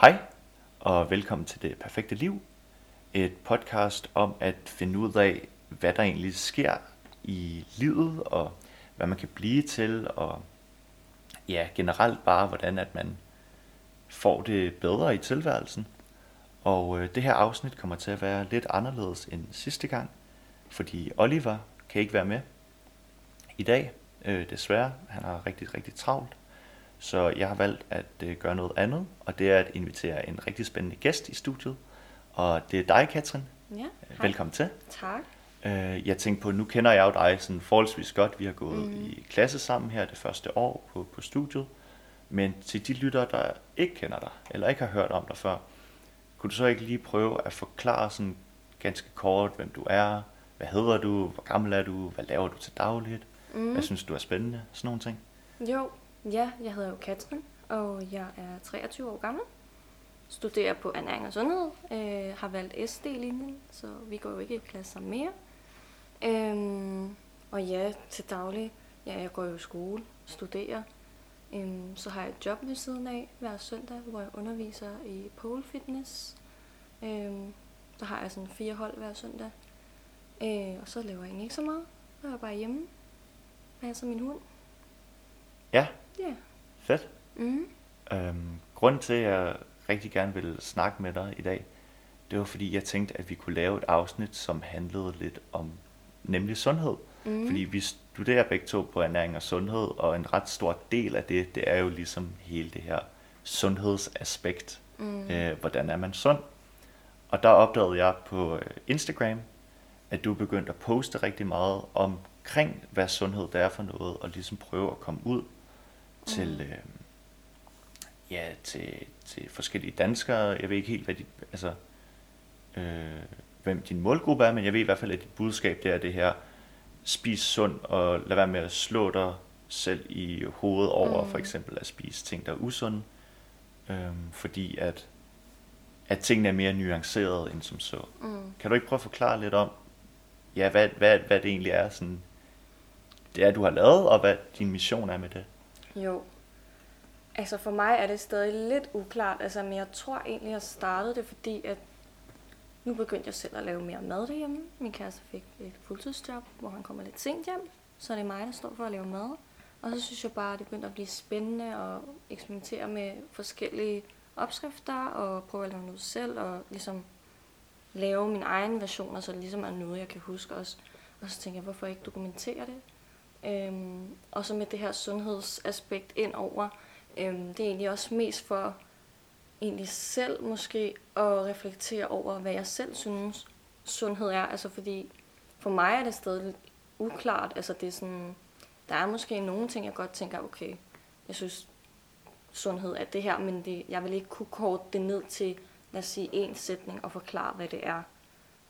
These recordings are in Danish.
Hej, og velkommen til Det Perfekte Liv. Et podcast om at finde ud af, hvad der egentlig sker i livet, og hvad man kan blive til, og ja, generelt bare, hvordan at man får det bedre i tilværelsen. Og øh, det her afsnit kommer til at være lidt anderledes end sidste gang, fordi Oliver kan ikke være med i dag, øh, desværre. Han har rigtig, rigtig travlt. Så jeg har valgt at øh, gøre noget andet, og det er at invitere en rigtig spændende gæst i studiet. Og det er dig, Katrin. Ja, hej. Velkommen til. Tak. Øh, jeg tænkte på, nu kender jeg jo dig sådan forholdsvis godt. Vi har gået mm. i klasse sammen her det første år på, på studiet. Men til de lyttere, der ikke kender dig, eller ikke har hørt om dig før, kunne du så ikke lige prøve at forklare sådan ganske kort, hvem du er, hvad hedder du, hvor gammel er du, hvad laver du til dagligt, mm. hvad synes du er spændende, sådan nogle ting. Jo, ja, jeg hedder jo Katrin, og jeg er 23 år gammel. Studerer på ernæring og sundhed. Øh, har valgt SD-linjen, så vi går jo ikke i klasse sammen mere. Øhm, og ja, til daglig, ja, jeg går jo i skole, studerer. Øhm, så har jeg et job ved siden af hver søndag, hvor jeg underviser i pole fitness. Øhm, så har jeg sådan fire hold hver søndag. Øh, og så laver jeg egentlig ikke så meget. Så er jeg bare hjemme. Passer min hund. Ja, Ja. fedt. Mm. Øhm, grunden til, at jeg rigtig gerne ville snakke med dig i dag, det var fordi, jeg tænkte, at vi kunne lave et afsnit, som handlede lidt om nemlig sundhed. Mm. Fordi vi studerer begge to på ernæring og sundhed, og en ret stor del af det, det er jo ligesom hele det her sundhedsaspekt. Mm. Øh, hvordan er man sund? Og der opdagede jeg på øh, Instagram, at du begyndte at poste rigtig meget omkring, hvad sundhed det er for noget, og ligesom prøve at komme ud til, øh, ja, til, til forskellige danskere. Jeg ved ikke helt, hvad de, altså, øh, hvem din målgruppe er, men jeg ved i hvert fald, at dit budskab det er det her, spis sund og lad være med at slå dig selv i hovedet over mm. for eksempel at spise ting, der er usunde. Øhm, fordi at, at tingene er mere nuancerede end som så. Mm. Kan du ikke prøve at forklare lidt om, ja, hvad, hvad, hvad det egentlig er, sådan, det er, du har lavet, og hvad din mission er med det? Jo. Altså for mig er det stadig lidt uklart, altså, men jeg tror egentlig, jeg startede det, fordi at nu begyndte jeg selv at lave mere mad derhjemme. Min kæreste fik et fuldtidsjob, hvor han kommer lidt sent hjem, så det er mig, der står for at lave mad. Og så synes jeg bare, at det begyndte at blive spændende at eksperimentere med forskellige opskrifter og prøve at lave noget selv og ligesom lave min egen version, og så det ligesom er noget, jeg kan huske også. Og så tænkte jeg, hvorfor ikke dokumentere det? Øhm, og så med det her sundhedsaspekt ind over. Øhm, det er egentlig også mest for egentlig selv måske at reflektere over, hvad jeg selv synes sundhed er. Altså fordi for mig er det stadig uklart. Altså det er sådan, der er måske nogle ting, jeg godt tænker, okay, jeg synes sundhed er det her, men det, jeg vil ikke kunne korte det ned til, lad os sige, en sætning og forklare, hvad det er.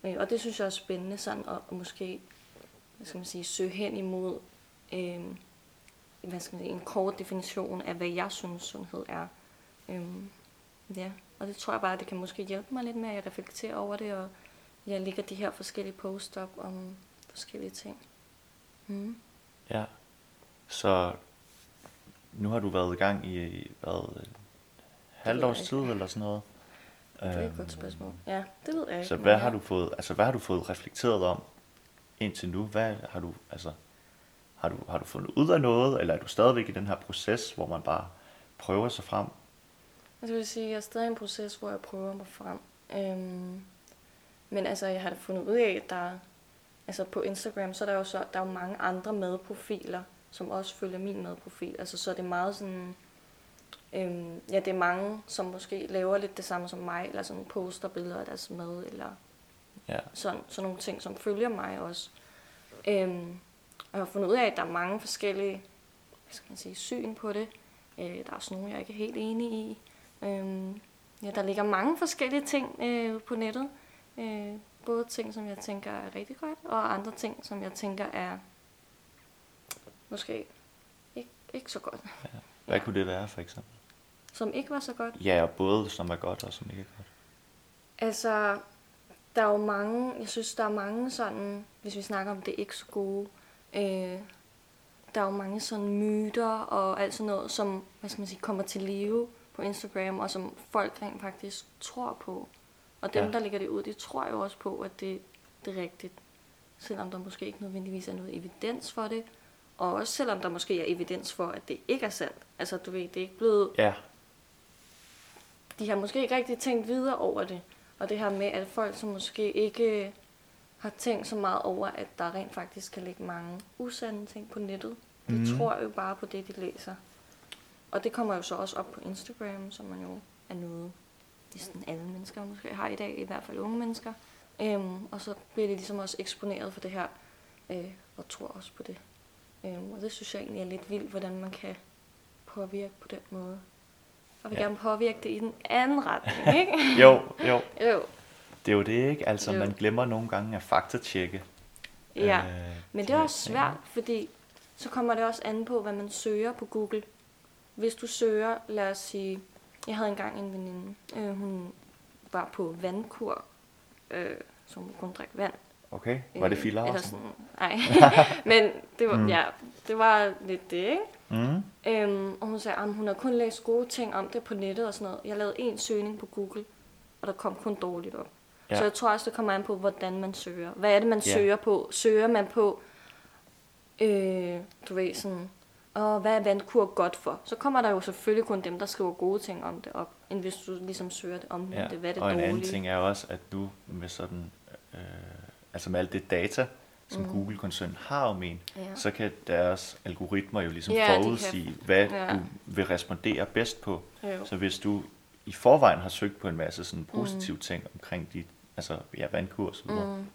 Øh, og det synes jeg er spændende, sådan at måske hvad skal man sige, søge hen imod øh, hvad skal man sige, en kort definition af, hvad jeg synes sundhed er. Øhm, ja, og det tror jeg bare, det kan måske hjælpe mig lidt med, at jeg reflekterer over det, og jeg lægger de her forskellige post op om forskellige ting. Mm. Ja. Så nu har du været i gang i, hvad, halvt års tid eller sådan noget? Det er et godt spørgsmål. Ja, det ved jeg ikke. Så hvad har du fået, altså hvad har du fået reflekteret om indtil nu? Hvad har du, altså, har du, har du fundet ud af noget, eller er du stadigvæk i den her proces, hvor man bare prøver sig frem? Altså, Jeg vil sige, at jeg er stadig i en proces, hvor jeg prøver mig frem. Øhm, men altså, jeg har da fundet ud af, at der, altså på Instagram, så er der jo så, der er jo mange andre madprofiler, som også følger min madprofil. Altså, så er det meget sådan, øhm, ja, det er mange, som måske laver lidt det samme som mig, eller sådan poster billeder af deres mad, eller Ja. sådan, sådan nogle ting, som følger mig også. Øhm, og jeg har fundet ud af, at der er mange forskellige hvad skal man sige, syn på det. Øh, der er også nogle, jeg ikke er helt enig i. Øhm, ja, der ligger mange forskellige ting øh, på nettet. Øh, både ting, som jeg tænker er rigtig godt, og andre ting, som jeg tænker er måske ikke, ikke så godt. Hvad Ja. kunne det være for eksempel? Som ikke var så godt. Ja, og både som er godt og som ikke er godt. Altså, der er jo mange, jeg synes, der er mange sådan, hvis vi snakker om det ikke så gode, øh, der er jo mange sådan myter og alt sådan noget, som, hvad skal man sige, kommer til live på Instagram, og som folk rent faktisk tror på. Og dem, Ja. der lægger det ud, de tror jo også på, at det, det er rigtigt. Selvom der måske ikke nødvendigvis er noget evidens for det. Og også selvom der måske er evidens for, at det ikke er sandt. Altså, du ved, det er ikke blevet... Ja, De har måske ikke rigtig tænkt videre over det. Og det her med, at folk, som måske ikke har tænkt så meget over, at der rent faktisk kan ligge mange usande ting på nettet. De mm. tror jo bare på det, de læser. Og det kommer jo så også op på Instagram, som man jo er noget, næsten alle mennesker måske har i dag, i hvert fald unge mennesker. Øhm, og så bliver de ligesom også eksponeret for det her, øh, og tror også på det. Øhm, og det synes jeg egentlig er lidt vildt, hvordan man kan påvirke på den måde. Og vi Ja. ja. gerne påvirke det i den anden retning, ikke? jo, jo. jo. Det er jo det, ikke? Altså, Jo. man glemmer nogle gange at faktatjekke. Ja. øh, Men de det er også svært, fordi så kommer det også an på, hvad man søger på Google. Hvis du søger, lad os sige, jeg havde engang en veninde, øh, hun var på vandkur, øh, som hun kun drak vand. Okay, var det Øh, filer også? sådan, nej. Men det var, Mm. ja, det var lidt det, ikke? Mm. Øhm, og hun sagde, at hun havde kun læst gode ting om det på nettet og sådan noget. Jeg lavede en søgning på Google, og der kom kun dårligt op. Ja. Så jeg tror også, det kommer an på, hvordan man søger. Hvad er det, man Ja. søger på? Søger man på, øh, du ved sådan, og hvad er vandkur godt for? Så kommer der jo selvfølgelig kun dem, der skriver gode ting om det op, end hvis du ligesom søger det om Ja. det, hvad er det og en dårlige. anden ting er også, at nu med sådan, øh, altså med alt det data, som Mhm. Google-koncernen har om en, Ja. så kan deres algoritmer jo ligesom Ja, forudsige, hvad Ja. du vil respondere bedst på. Jo. Så hvis du i forvejen har søgt på en masse sådan Mhm. positive ting omkring dit, altså ja, vandkur og så videre, Mm,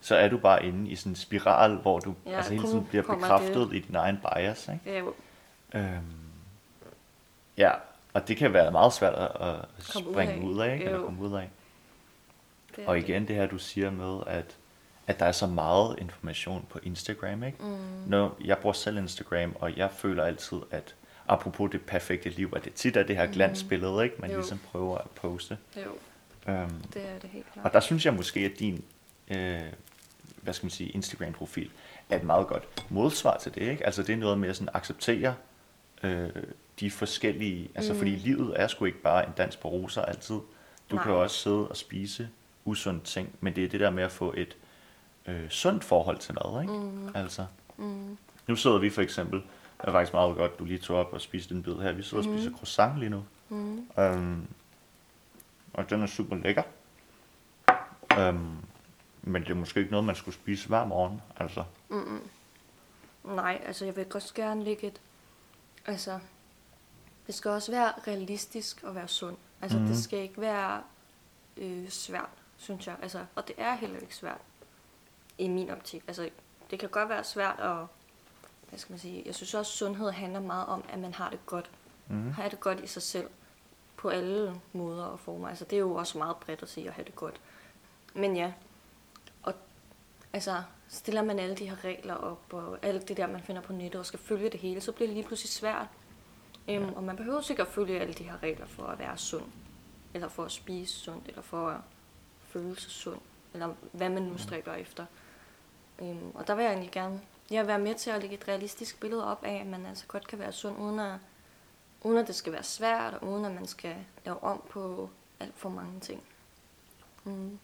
så er du bare inde i sådan en spiral, hvor du Ja, altså hele tiden bliver bekræftet i din egen bias. Ikke? ja, jo. Øhm, ja, og det kan være meget svært at, at Komme ud springe af. ud af, ikke? eller Jo. komme ud af. Det Og det. igen det her, du siger med, at, at der er så meget information på Instagram. Ikke? Mm, Når jeg bruger selv Instagram, og jeg føler altid, at apropos det perfekte liv, at det tit er det her glansbillede, ikke? man Jo. ligesom prøver at poste. jo, Øhm, det er det helt klart. og der synes jeg måske, at din øh, hvad skal man sige, Instagram-profil er et meget godt modsvar til det. Ikke? Altså det er noget med at sådan acceptere øh, de forskellige, altså Mm. fordi livet er sgu ikke bare en dans på roser altid. Du Nej. kan jo også sidde og spise usunde ting, men det er det der med at få et øh, sundt forhold til mad. Ikke? Mm, Altså, mm, nu sidder vi for eksempel, det er faktisk meget godt, du lige tog op og spiste en bid her. Vi sidder og Mhm. spiser croissant lige nu. mm, Øhm, og den er super lækker. Øhm, men det er måske ikke noget, man skulle spise hver morgen. Altså, mm, mm. Nej, altså jeg vil også gerne lægge et... Altså, det skal også være realistisk og være sund. Altså, Mhm. det skal ikke være øh, svært, synes jeg. Altså, og det er heller ikke svært i min optik. Altså, det kan godt være svært at... Hvad skal man sige? Jeg synes også, sundhed handler meget om, at man har det godt. mm, Have det godt i sig selv. På alle måder og former. Altså, det er jo også meget bredt at sige at have det godt. Men ja, og altså, stiller man alle de her regler op, og alt det der, man finder på nettet, og skal følge det hele, så bliver det lige pludselig svært. Øhm, Ja. Og man behøver sikkert at følge alle de her regler for at være sund. Eller for at spise sundt, eller for at føle sig sund. Eller hvad man nu stræber efter. Øhm, og der vil jeg egentlig gerne jeg vil være med til at lægge et realistisk billede op af, at man altså godt kan være sund, uden at, uden at det skal være svært, og uden at man skal lave om på alt for mange ting. Mm.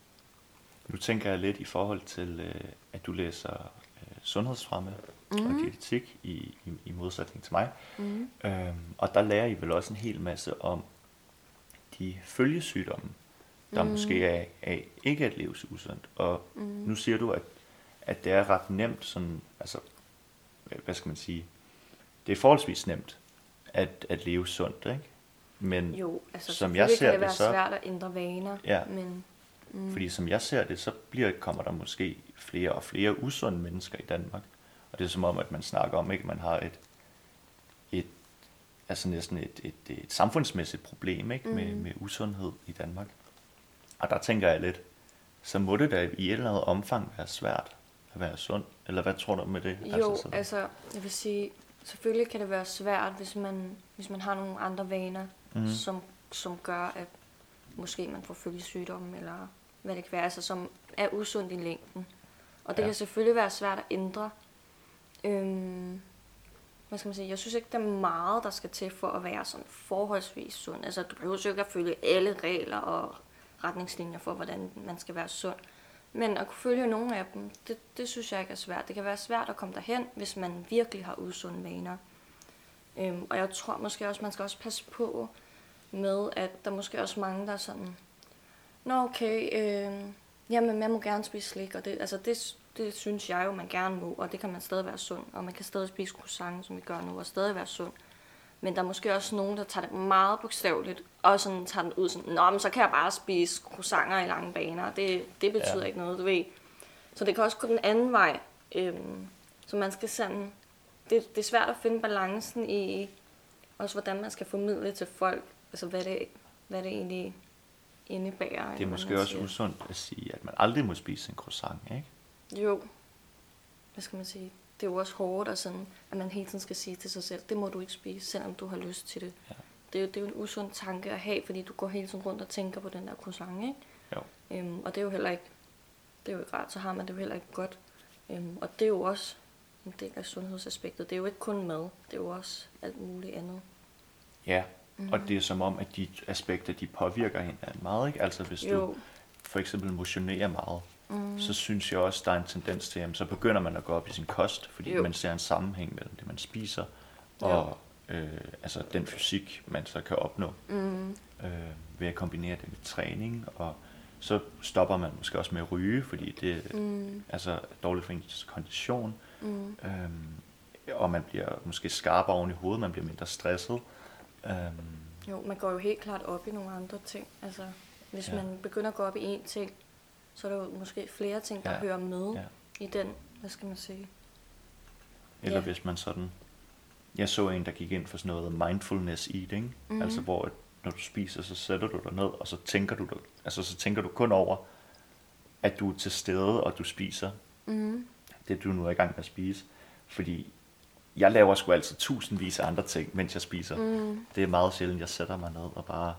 nu tænker jeg lidt i forhold til, øh, at du læser øh, sundhedsfremme mm. og Mhm. dietetik i, i, i modsætning til mig. Mm. Øhm, og der lærer I vel også en hel masse om de følgesygdomme, der mm. Måske er af ikke at leve usundt. Og Mm. nu siger du, at, at det er ret nemt, sådan, altså, hvad skal man sige, det er forholdsvis nemt at, at leve sundt, ikke? Men Jo, altså Som jeg ser kan det, det være så- svært at ændre vaner, Ja. men mm, Fordi som jeg ser det, så bliver, kommer der måske flere og flere usunde mennesker i Danmark. Og det er som om, at man snakker om, ikke? at man har et, et altså næsten et, et, et samfundsmæssigt problem ikke? Med, Mhm. med usundhed i Danmark. Og der tænker jeg lidt, så må det da i et eller andet omfang være svært at være sund. Eller hvad tror du med det? jo, sådan- altså, jeg vil sige, selvfølgelig kan det være svært, hvis man, hvis man har nogle andre vaner, mm. som, som gør, at måske man får følgesygdomme, eller hvad det kan være, altså som er usundt i længden. Og det ja. kan selvfølgelig være svært at ændre. Øhm, hvad skal man sige, jeg synes ikke, der er meget, der skal til for at være sådan forholdsvis sund. Altså, du behøver jo ikke at følge alle regler og retningslinjer for, hvordan man skal være sund. Men at kunne følge nogle af dem, det, det synes jeg ikke er svært. Det kan være svært at komme derhen, hvis man virkelig har usunde vaner. Øhm, og jeg tror måske også, man skal også passe på med, at der måske også mange, der er sådan, Nå okay, øh, jamen man må gerne spise slik, og det, altså det, det synes jeg jo, man gerne må, og det kan man stadig være sund, og man kan stadig spise croissant, som vi gør nu, og stadig være sund. Men der er måske også nogen, der tager det meget bogstaveligt, og sådan tager den ud sådan, Nå, men så kan jeg bare spise croissanter i lange baner. Det, det betyder ja. ikke noget, du ved. Så det kan også gå den anden vej. Øhm, så man skal sådan, det, det er svært at finde balancen i, også hvordan man skal formidle til folk, altså hvad det, hvad det egentlig indebærer. Det er måske også siger. usundt at sige, at man aldrig må spise en croissant, ikke? Jo. Hvad skal man sige? Det er jo også hårdt, at, sådan, at man hele tiden skal sige til sig selv, det må du ikke spise, selvom du har lyst til det. Ja. Det, er jo, det er jo en usund tanke at have, fordi du går hele tiden rundt og tænker på den der croissant, ikke? Jo. Øhm, og det er jo heller ikke, det er jo ikke rart, så har man det jo heller ikke godt. Øhm, og det er jo også en del af sundhedsaspektet. Det er jo ikke kun mad, det er jo også alt muligt andet. Ja, Mm. Og det er som om, at de aspekter, de påvirker hinanden meget. Ikke? Altså hvis jo. du for eksempel motionerer meget, mm. så synes jeg også, der er en tendens til, at så begynder man at gå op i sin kost, fordi jo. man ser en sammenhæng mellem det, man spiser, og øh, altså den fysik, man så kan opnå mm. øh, ved at kombinere det med træning, og så stopper man måske også med at ryge, fordi det mm. altså dårligt for ens kondition, mm. øhm, og man bliver måske skarpere oven i hovedet, man bliver mindre stresset, Um, jo, man går jo helt klart op i nogle andre ting. Altså, hvis ja. man begynder at gå op i én ting, så er der jo måske flere ting, der ja. hører med ja. i den, hvad skal man sige. Eller ja. hvis man sådan... Jeg så en, der gik ind for sådan noget mindfulness eating, mm-hmm. altså hvor når du spiser, så sætter du dig ned, og så tænker du, altså så tænker du kun over, at du er til stede, og du spiser mm-hmm. det, du nu er i gang med at spise. Fordi jeg laver sgu altid tusindvis af andre ting, mens jeg spiser. Mm. Det er meget sjældent, jeg sætter mig ned og bare...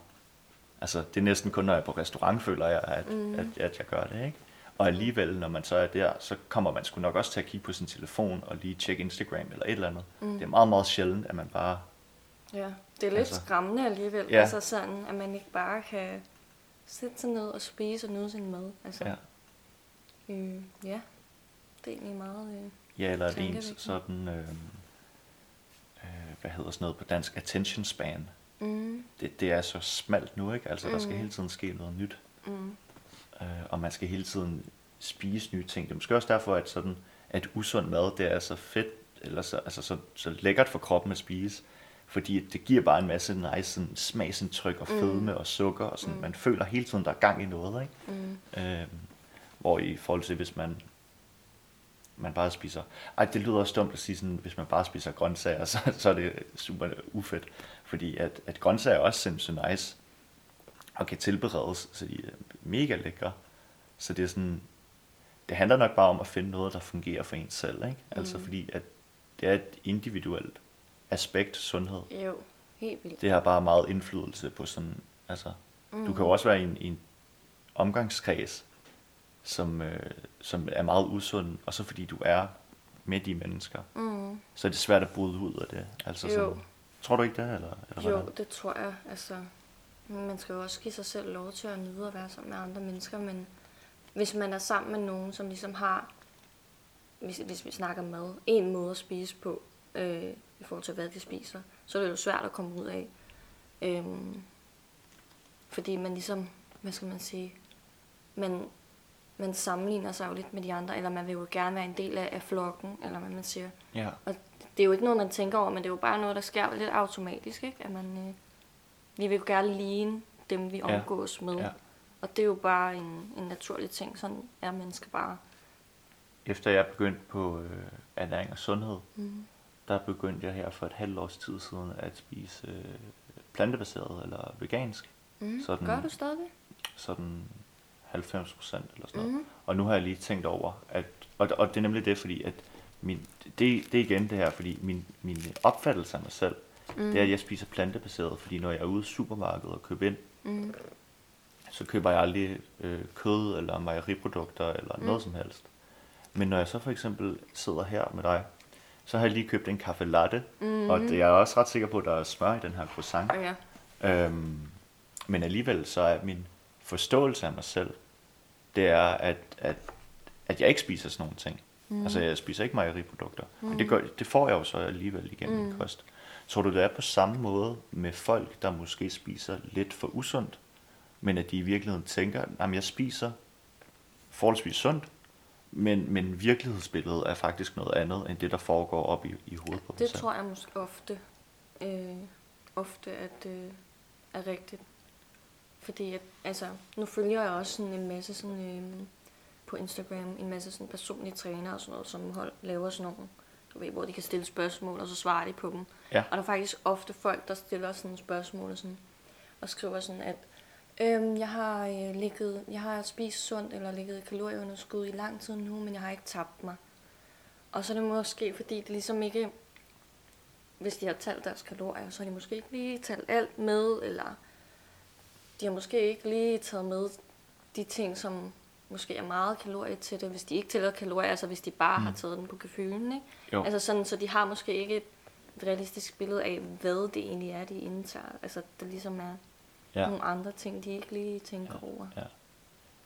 Altså, det er næsten kun, når jeg er på restaurant, føler jeg, at, mm. at, at jeg gør det, ikke? Og alligevel, når man så er der, så kommer man sgu nok også til at kigge på sin telefon og lige tjekke Instagram eller et eller andet. Mm. Det er meget, meget sjældent, at man bare... Ja, det er lidt altså, skræmmende alligevel. Ja. Altså sådan, at man ikke bare kan sætte sig ned og spise og nyde sin mad. Altså, ja. Øh, ja, det er egentlig meget... Øh, ja, eller at ens sådan... Øh, hvad hedder sådan noget på dansk, attention span. Mm. Det, det er så smalt nu, ikke? Altså, mm. der skal mm. hele tiden ske noget nyt. Mm. Øh, og man skal hele tiden spise nye ting. Det er måske også derfor, at sådan, at usund mad, det er så fedt, eller så, altså så, så lækkert for kroppen at spise, fordi det giver bare en masse nice sådan, smagsindtryk og fedme mm. og sukker, og sådan, mm. man føler hele tiden, der er gang i noget, ikke? Mm. Øh, hvor i forhold til, hvis man man bare spiser. Ej, det lyder også dumt at sige sådan, hvis man bare spiser grøntsager, så, så er det super ufedt. Fordi at, at grøntsager er også sindssygt nice, og kan tilberedes, så de er mega lækre. Så det er sådan, det handler nok bare om at finde noget, der fungerer for ens selv, ikke? Altså mm. fordi, at det er et individuelt aspekt, sundhed. Jo, helt vildt. Det har bare meget indflydelse på sådan, altså, mm. du kan jo også være i en, i en omgangskreds, som, øh, som er meget usund, og så fordi du er med de mennesker, mm. så er det svært at bryde ud af det. Altså jo. Sådan, tror du ikke det? Eller, eller jo, det tror jeg. Altså, man skal jo også give sig selv lov til at nyde at være sammen med andre mennesker, men hvis man er sammen med nogen, som ligesom har, hvis, hvis vi snakker mad, en måde at spise på, øh, i forhold til hvad de spiser, så er det jo svært at komme ud af. Øh, fordi man ligesom, hvad skal man sige, man man sammenligner sig jo lidt med de andre, eller man vil jo gerne være en del af, af flokken, eller hvad man siger. Ja. Og det er jo ikke noget, man tænker over, men det er jo bare noget, der sker lidt automatisk, ikke? At man, øh, vi vil jo gerne ligne dem, vi omgås ja. med. Ja. Og det er jo bare en, en naturlig ting, sådan er mennesker bare. Efter jeg begyndte på øh, ernæring og sundhed, mm. der begyndte jeg her for et halvt års tid siden at spise øh, plantebaseret eller vegansk. Mm. Sådan, Gør du stadig? Sådan 90 procent eller sådan noget. Mm. Og nu har jeg lige tænkt over, at, og, og det er nemlig det, fordi at min, det, det er igen det her, fordi min, min opfattelse af mig selv, mm. det er, at jeg spiser plantebaseret, fordi når jeg er ude i supermarkedet og køber ind, mm. så køber jeg aldrig øh, kød eller mejeriprodukter eller mm. noget som helst. Men når jeg så for eksempel sidder her med dig, så har jeg lige købt en kaffe latte, mm-hmm. og det, jeg er også ret sikker på, at der er smør i den her croissant. Og ja. Øhm, men alligevel så er min forståelse af mig selv, det er, at, at, at jeg ikke spiser sådan nogle ting. Mm. Altså jeg spiser ikke mejeriprodukter. Mm. Men det, gør, det får jeg jo så alligevel igennem mm. min kost. Tror du, det er på samme måde med folk, der måske spiser lidt for usundt, men at de i virkeligheden tænker, at jeg spiser forholdsvis sundt, men, men virkelighedsbilledet er faktisk noget andet, end det, der foregår op i, i hovedet på Det tror jeg måske ofte, øh, ofte at øh, er rigtigt. Fordi at, altså, nu følger jeg også sådan en masse sådan, øh, på Instagram, en masse sådan personlige træner og sådan noget, som hold, laver sådan nogle, du ved, hvor de kan stille spørgsmål, og så svarer de på dem. Ja. Og der er faktisk ofte folk, der stiller sådan spørgsmål og, sådan, og skriver sådan, at øhm, jeg har øh, ligget, jeg har spist sundt eller ligget i kalorieunderskud i lang tid nu, men jeg har ikke tabt mig. Og så er det måske, fordi det ligesom ikke, hvis de har talt deres kalorier, så har de måske ikke lige talt alt med, eller de har måske ikke lige taget med de ting, som måske er meget kalorier til det, hvis de ikke tæller kalorier, altså hvis de bare mm. har taget den på gefylen, ikke? Jo. Altså sådan, så de har måske ikke et realistisk billede af, hvad det egentlig er, de indtager. Altså, det ligesom er ja. nogle andre ting, de ikke lige tænker ja. over. Ja.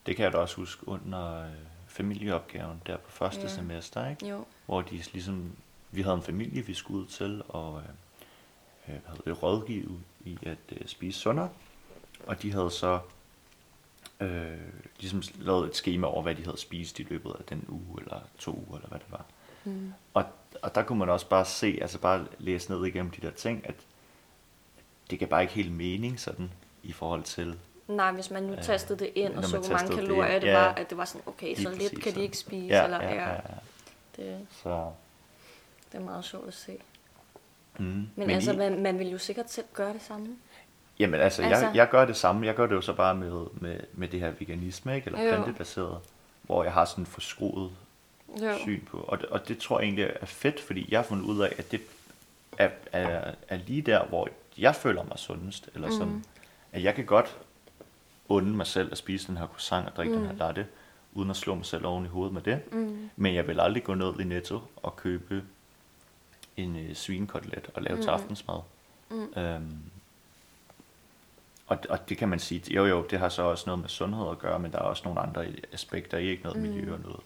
Det kan jeg da også huske under øh, familieopgaven der på første ja. semester, ikke? Jo. Hvor de ligesom, vi havde en familie, vi skulle ud til, og øh, øh, havde det rådgivet i at øh, spise sundere. Og de havde så øh, ligesom lavet et schema over, hvad de havde spist i løbet af den uge, eller to uger, eller hvad det var. Mm. Og, og der kunne man også bare se, altså bare læse ned igennem de der ting, at det gav bare ikke helt mening sådan, i forhold til... Nej, hvis man nu øh, tastede det ind, og så hvor mange kalorier det, det var, at det var sådan, okay, så lidt kan de ikke spise, ja, eller ja, ja, ja. Det, så. det er meget sjovt at se. Mm. Men, Men altså, I, man, man vil jo sikkert selv gøre det samme. Jamen altså, altså, Jeg, jeg gør det samme. Jeg gør det jo så bare med, med, med det her veganisme, ikke? eller Jo. plantebaseret, hvor jeg har sådan en forskruet Jo. syn på. Og det, og det tror jeg egentlig er fedt, fordi jeg har fundet ud af, at det er, er, er lige der, hvor jeg føler mig sundest. Eller sådan, Mm. at jeg kan godt unde mig selv at spise den her croissant og drikke mm. den her Mm. latte, uden at slå mig selv oven i hovedet med det. Mm. Men jeg vil aldrig gå ned i Netto og købe en øh, svinekotelet og lave mm. til aftensmad. Mm. Øhm, og, og det kan man sige, jo jo, det har så også noget med sundhed at gøre, men der er også nogle andre aspekter ikke noget Mm. miljø og noget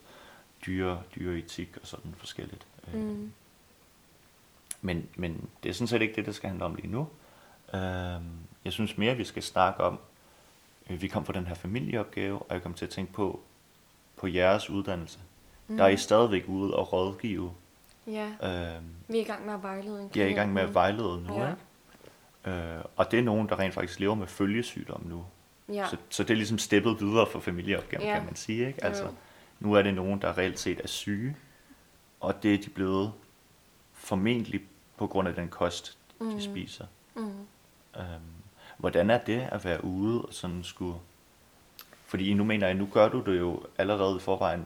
dyre, dyreetik og sådan forskelligt. Øh, Mm. Men, men det er sådan set ikke det, det skal handle om lige nu. Øhm, jeg synes mere, vi skal snakke om, øh, vi kom fra den her familieopgave, og jeg kom til at tænke på, på jeres uddannelse. Mm. Der er I stadigvæk ude og rådgive. Ja, Øhm, vi er i gang med at vejlede jeg er i gang med at vejlede nu, Ja. ikke? Øh, og det er nogen, der rent faktisk lever med følgesygdom nu. Ja, Så, så det er ligesom steppet videre for familieopgaven, Ja. kan man sige. Ikke? Altså, nu er det nogen, der reelt set er syge, og det er de blevet formentlig på grund af den kost, de Mm. spiser. mm. Øhm, hvordan er det at være ude og sådan skulle... Fordi nu mener jeg, nu gør du det jo allerede i forvejen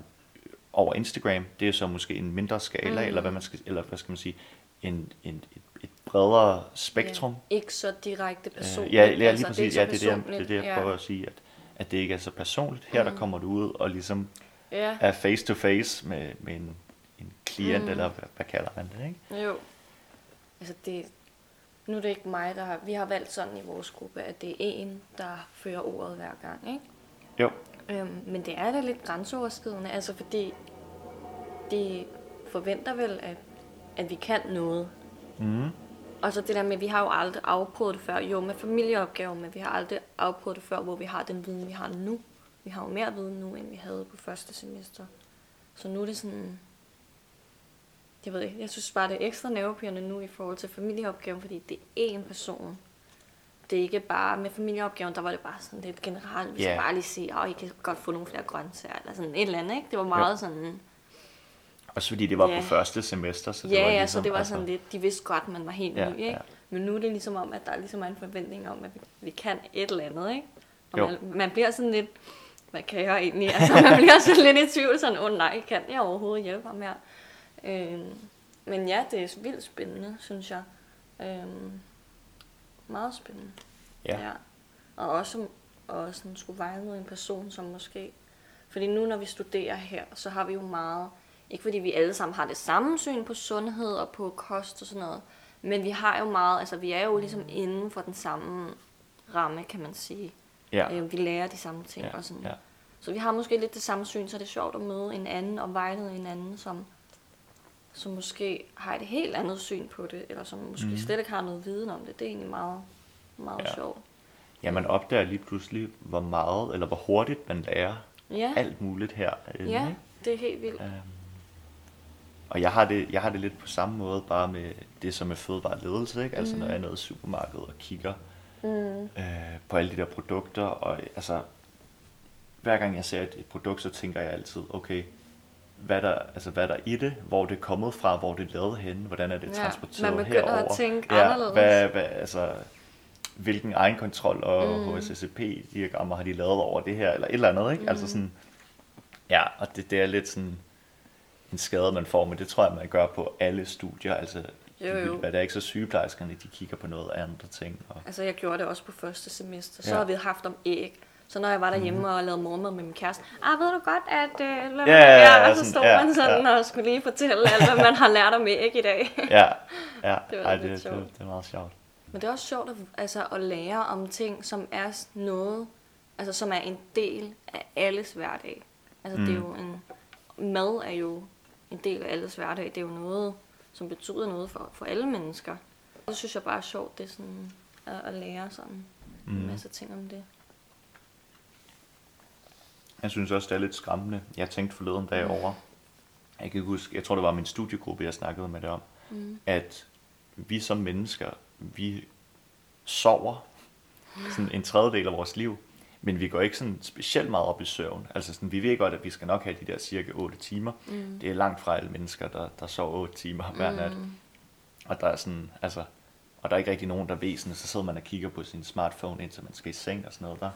over Instagram. Det er så måske en mindre skala, mm. eller hvad man skal, eller hvad skal man sige, en, en, et, et bredere spektrum. Ja. Ikke så direkte Øh, personligt. ja, ja, lige altså, præcis. det er ja, det er det, jeg, det, er det, jeg prøver at sige, at, at det ikke er så personligt. Her Mm. der kommer du ud og ligesom Ja, er face to face med, med en, en klient, Mm. eller hvad, hvad kalder man det, ikke? ja. jo. Altså det, nu er det ikke mig, der har, vi har valgt sådan i vores gruppe, at det er en, der fører ordet hver gang, ikke? Jo, Øhm, men det er da lidt grænseoverskridende, altså fordi de forventer vel, at, at vi kan noget. mm. Og så det der med, at vi har jo aldrig afprøvet det før. Jo, med familieopgaver, men vi har aldrig afprøvet det før, hvor vi har den viden, vi har nu. Vi har jo mere viden nu, end vi havde på første semester. Så nu er det sådan... Jeg ved ikke, jeg synes bare, det er ekstra nervepirrende nu i forhold til familieopgaven, fordi det er én person. Det er ikke bare med familieopgaven, der var det bare sådan lidt generelt. Vi skal Ja. bare lige se, at I kan godt få nogle flere grøntsager, eller sådan et eller andet, ikke? Det var meget Jo. sådan... Også fordi det var Ja. på første semester, så det Ja, var ja, ligesom, så det var sådan lidt, de vidste godt, man var helt Ja, ny, ikke? ja. Men nu er det ligesom om, at der ligesom er en forventning om, at vi, vi kan et eller andet, ikke? Og Jo. man, man bliver sådan lidt, hvad kan jeg egentlig? Altså, man bliver sådan lidt i tvivl, sådan, åh oh, nej, kan jeg overhovedet hjælpe ham her? Øhm, men ja, det er vildt spændende, synes jeg. Øhm, meget spændende. Ja. ja. Og også og sådan skulle vejlede en person, som måske... Fordi nu, når vi studerer her, så har vi jo meget ikke fordi vi alle sammen har det samme syn på sundhed og på kost og sådan noget, men vi har jo meget, altså vi er jo ligesom inden for den samme ramme, kan man sige. Ja. Øh, vi lærer de samme ting Ja, og sådan. ja. Så vi har måske lidt det samme syn, så det er sjovt at møde en anden og vejlede en anden, som, som måske har et helt andet syn på det, eller som måske mm. slet ikke har noget viden om det. Det er egentlig meget, meget Ja. sjovt. Ja, man opdager lige pludselig, hvor meget, eller hvor hurtigt man lærer Ja, alt muligt her. ja det er helt vildt. Øhm, og jeg har, det, jeg har det lidt på samme måde, bare med det som er fødevareledelse, ikke? Altså når jeg er nede i supermarkedet og kigger Mm. øh, på alle de der produkter, og altså, hver gang jeg ser et, et produkt, så tænker jeg altid, okay, hvad er der, altså, hvad er der i det, hvor det er kommet fra, hvor det er lavet henne, hvordan er det Ja, transporteret man begynder at herover. tænke ja, anderledes. Hvad, hvad, altså, hvilken egenkontrol og Mm. mm. HSCP-diagrammer har de lavet over det her, eller et eller andet, ikke? Mm. Altså sådan, ja, og det, det er lidt sådan en skade, man får, men det tror jeg, man gør på alle studier, altså, Jo, jo. hvad det er ikke så sygeplejerskerne, de kigger på noget andre ting. Og, Altså, jeg gjorde det også på første semester. Så Ja. ja. har vi haft om æg. Så når jeg var derhjemme mm. og lavede morgenmad med min kæreste, ah, ved du godt, at... Øh, Ja, ja, ja, og så stod ja, man sådan og skulle lige fortælle alt, hvad man har lært om æg i dag. ja, ja, Det var ej, lidt det, det, sjovt. det, er meget sjovt. Men det er også sjovt at, altså, at lære om ting, som er noget, altså som er en del af alles hverdag. Altså mm. det er jo en, mad er jo en del af alles hverdag. Det er jo noget, som betyder noget for, for alle mennesker. Det synes jeg bare er sjovt, det er sådan at, at lære sådan mm. en masse ting om det. Jeg synes også, det er lidt skræmmende. Jeg tænkte forleden dag over, jeg kan huske, jeg tror det var min studiegruppe, jeg snakkede med det om, mm. at vi som mennesker, vi sover sådan en tredjedel af vores liv, men vi går ikke sådan specielt meget op i søvn. Altså sådan, vi ved godt, at vi skal nok have de der cirka 8 timer. Mm. Det er langt fra alle mennesker, der, der sover 8 timer hver nat. Og der er sådan, altså, og der er ikke rigtig nogen, der ved sådan, så sidder man og kigger på sin smartphone, indtil man skal i seng og sådan noget. Der,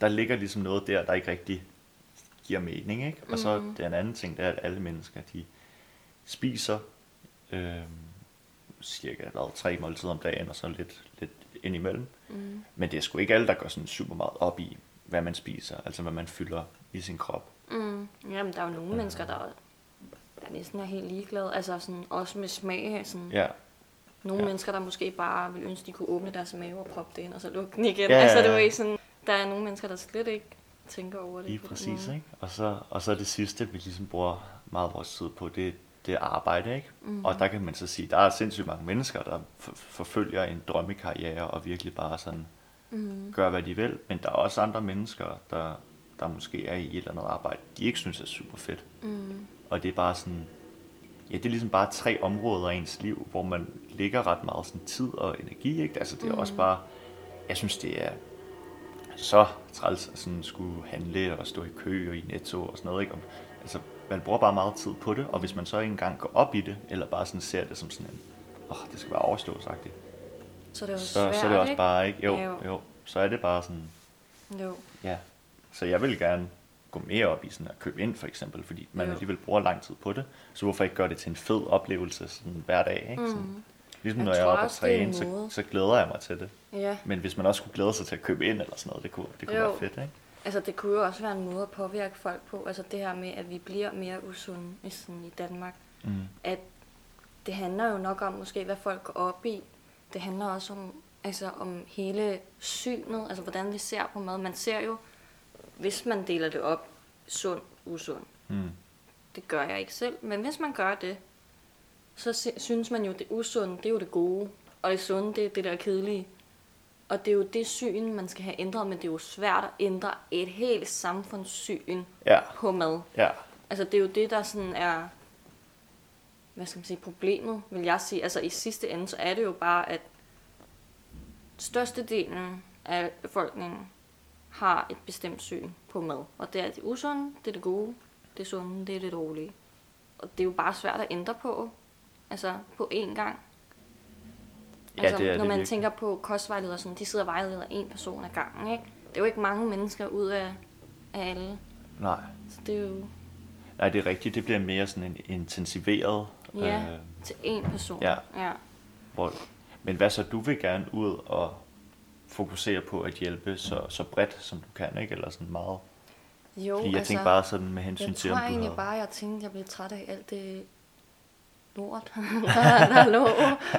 der ligger ligesom noget der, der ikke rigtig giver mening, ikke? Og så Mhm. den anden ting, det er, at alle mennesker, de spiser øh, cirka hvad, tre måltider om dagen, og så lidt, lidt indimellem. Mm. Men det er sgu ikke alle, der går sådan super meget op i, hvad man spiser, altså hvad man fylder i sin krop. Mm. Jamen, der er jo nogle mennesker, der, der næsten er helt ligeglade. Altså sådan, også med smag. Sådan, Ja, Nogle Ja. mennesker, der måske bare vil ønske, de kunne åbne deres mave og proppe det ind, og så lukke den igen. Ja, altså, det var ikke sådan, der er nogle mennesker, der slet ikke tænker over det. lige præcis, ikke? Og så, og så det sidste, vi ligesom bruger meget vores tid på, det, det arbejde, ikke? Mm. Og der kan man så sige, der er sindssygt mange mennesker, der forfølger en drømmekarriere og virkelig bare sådan Mm. gør, hvad de vil. Men der er også andre mennesker, der, der måske er i et eller andet arbejde, de ikke synes er super fedt. Mm. Og det er bare sådan, ja, det er ligesom bare tre områder af ens liv, hvor man lægger ret meget sådan tid og energi, ikke? Altså det er mm. også bare, jeg synes det er så træls at sådan skulle handle og stå i kø og i netto og sådan noget, ikke? Og, altså, man bruger bare meget tid på det, og hvis man så ikke engang går op i det, eller bare sådan ser det som sådan en, åh, oh, det skal bare overstås, sagt Så det er jo så, svært, så er det også ikke? bare ikke, jo, Ja, jo. jo. så er det bare sådan, Jo. Ja, så jeg vil gerne gå mere op i sådan at købe ind for eksempel, fordi man Jo. alligevel bruger lang tid på det. Så hvorfor ikke gøre det til en fed oplevelse sådan hver dag, ikke? Sådan, ligesom Jeg når jeg er oppe og også, det træne, så, så glæder jeg mig til det. Ja, Men hvis man også kunne glæde sig til at købe ind eller sådan noget, det kunne, det kunne Jo. være fedt, ikke? Altså det kunne jo også være en måde at påvirke folk på. Altså det her med, at vi bliver mere usunde i, sådan, i Danmark. Mm. At det handler jo nok om måske, hvad folk går op i. Det handler også om, altså, om hele synet, altså hvordan vi ser på mad. Man ser jo, hvis man deler det op, sund, usund. Mm. Det gør jeg ikke selv, men hvis man gør det, så sy- synes man jo, det usunde, det er jo det gode, og det sunde, det er det der kedelige. Og det er jo det syn, man skal have ændret, men det er jo svært at ændre et helt samfundssyn Ja, på mad. ja, Altså det er jo det, der sådan er, hvad skal man sige, problemet, vil jeg sige. Altså i sidste ende, så er det jo bare, at størstedelen af befolkningen har et bestemt syn på mad. Og det er det usunde, det er det gode, det sunde, det er det dårlige. Og det er jo bare svært at ændre på, altså på én gang. Ja Altså, det er når man tænker på kostvejledere, sådan, de sidder og vejleder en person ad gangen, ikke? Det er jo ikke mange mennesker ud af, af alle. Nej. Så det er jo Nej, det er rigtigt. Det bliver mere sådan en intensiveret. Ja. Øh, til én person. Ja. ja. hvor, men hvad så, du vil gerne ud og fokusere på at hjælpe så, så bredt, som du kan, ikke? Eller sådan meget Jo, Fordi jeg altså, tænkte bare sådan med hensyn jeg til, tror om du egentlig har... bare, jeg tænkte, jeg blev træt af alt det lort, der, der lå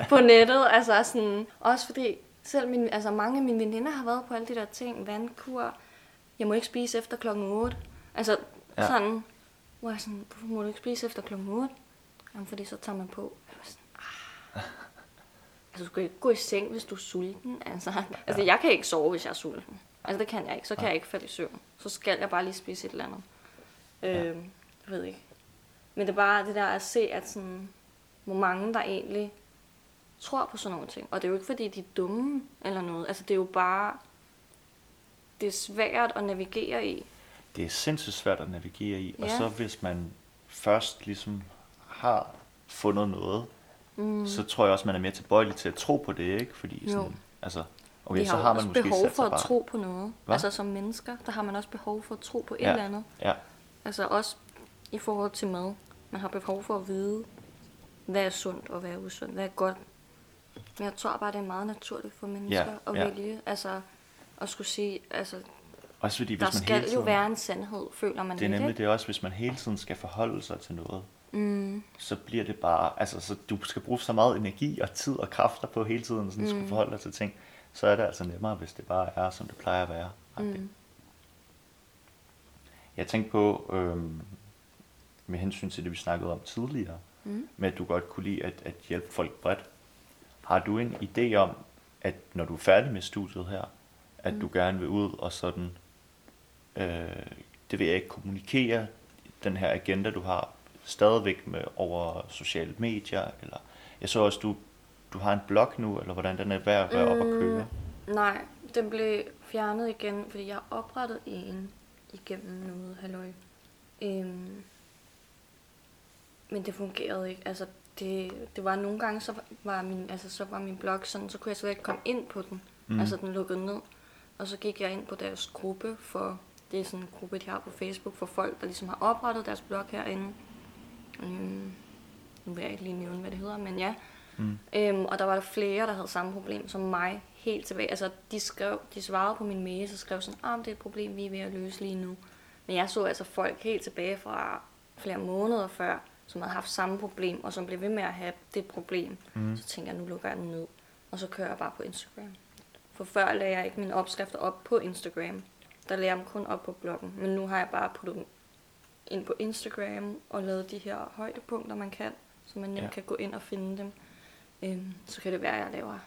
på nettet. Altså sådan, også fordi selv min, altså mange af mine veninder har været på alle de der ting, vandkur, jeg må ikke spise efter klokken 8. Altså Ja. ja. sådan, hvor jeg sådan, hvorfor må du ikke spise efter klokken 8? Jamen, fordi så tager man på. Jeg var sådan, ah. Altså, du skal ikke gå i seng, hvis du er sulten. Altså, altså jeg kan ikke sove, hvis jeg er sulten. Altså, det kan jeg ikke. Så kan jeg ikke falde i søvn. Så skal jeg bare lige spise et eller andet. Ja. Øh, jeg ved ikke. Men det er bare det der at se, at sådan, hvor mange der egentlig tror på sådan nogle ting. Og det er jo ikke, fordi de er dumme eller noget. Altså, det er jo bare... Det er svært at navigere i. Det er sindssygt svært at navigere i. Og Ja. så hvis man først ligesom har fundet noget, Mm. så tror jeg også, man er mere tilbøjelig til at tro på det, ikke? Fordi Jo. sådan, altså, okay, vi så har, har jo man også måske behov for at bare... tro på noget. Hva? Altså som mennesker, der har man også behov for at tro på et Ja. eller andet. Ja, Altså også i forhold til mad. Man har behov for at vide, hvad er sundt og hvad er usundt, hvad er godt. Men jeg tror bare, det er meget naturligt for mennesker Ja, at ja. vælge. Altså at skulle sige, altså også fordi hvis der man skal hele tiden... jo være en sandhed, føler man Det er nemlig ikke? det også, hvis man hele tiden skal forholde sig til noget, Mm, så bliver det bare, altså så du skal bruge så meget energi og tid og kræfter på hele tiden sådan mm. skulle forholde dig til ting, så er det altså nemmere, hvis det bare er, som det plejer at være. Mm. Jeg tænkte på, øhm, med hensyn til det, vi snakkede om tidligere, mm. med at du godt kunne lide at, at hjælpe folk bredt. Har du en idé om, at når du er færdig med studiet her, at mm. du gerne vil ud og sådan, øh, det vil jeg ikke kommunikere, den her agenda, du har, stadigvæk med over sociale medier, eller jeg så også, du, du har en blog nu, eller hvordan den er ved at være op at køre. nej, den blev fjernet igen, fordi jeg har oprettet en igennem noget, halløj. Øhm, men det fungerede ikke. Altså, det, det var nogle gange, så var min, altså, så var min blog sådan, så kunne jeg slet ikke komme ind på den. Mm. Mm. Altså, den lukkede ned. Og så gik jeg ind på deres gruppe for, det er sådan en gruppe, de har på Facebook, for folk, der ligesom har oprettet deres blog herinde. Øhm, nu vil jeg ikke lige nævne, hvad det hedder, men ja. Mm. Øhm, og der var der flere, der havde samme problem som mig helt tilbage. Altså, de, skrev, de svarede på min mail, så skrev sådan, ah, det er et problem, vi er ved at løse lige nu. Men jeg så altså folk helt tilbage fra flere måneder før, som havde haft samme problem, og som blev ved med at have det problem. Mm. Så tænkte jeg, nu lukker jeg den ned. Og så kører jeg bare på Instagram. For før lagde jeg ikke mine opskrifter op på Instagram. Der lagde jeg dem kun op på bloggen. Men nu har jeg bare puttet dem ind på Instagram og lavet de her højdepunkter, man kan, så man nemt ja. kan gå ind og finde dem. Øhm, så kan det være, at jeg laver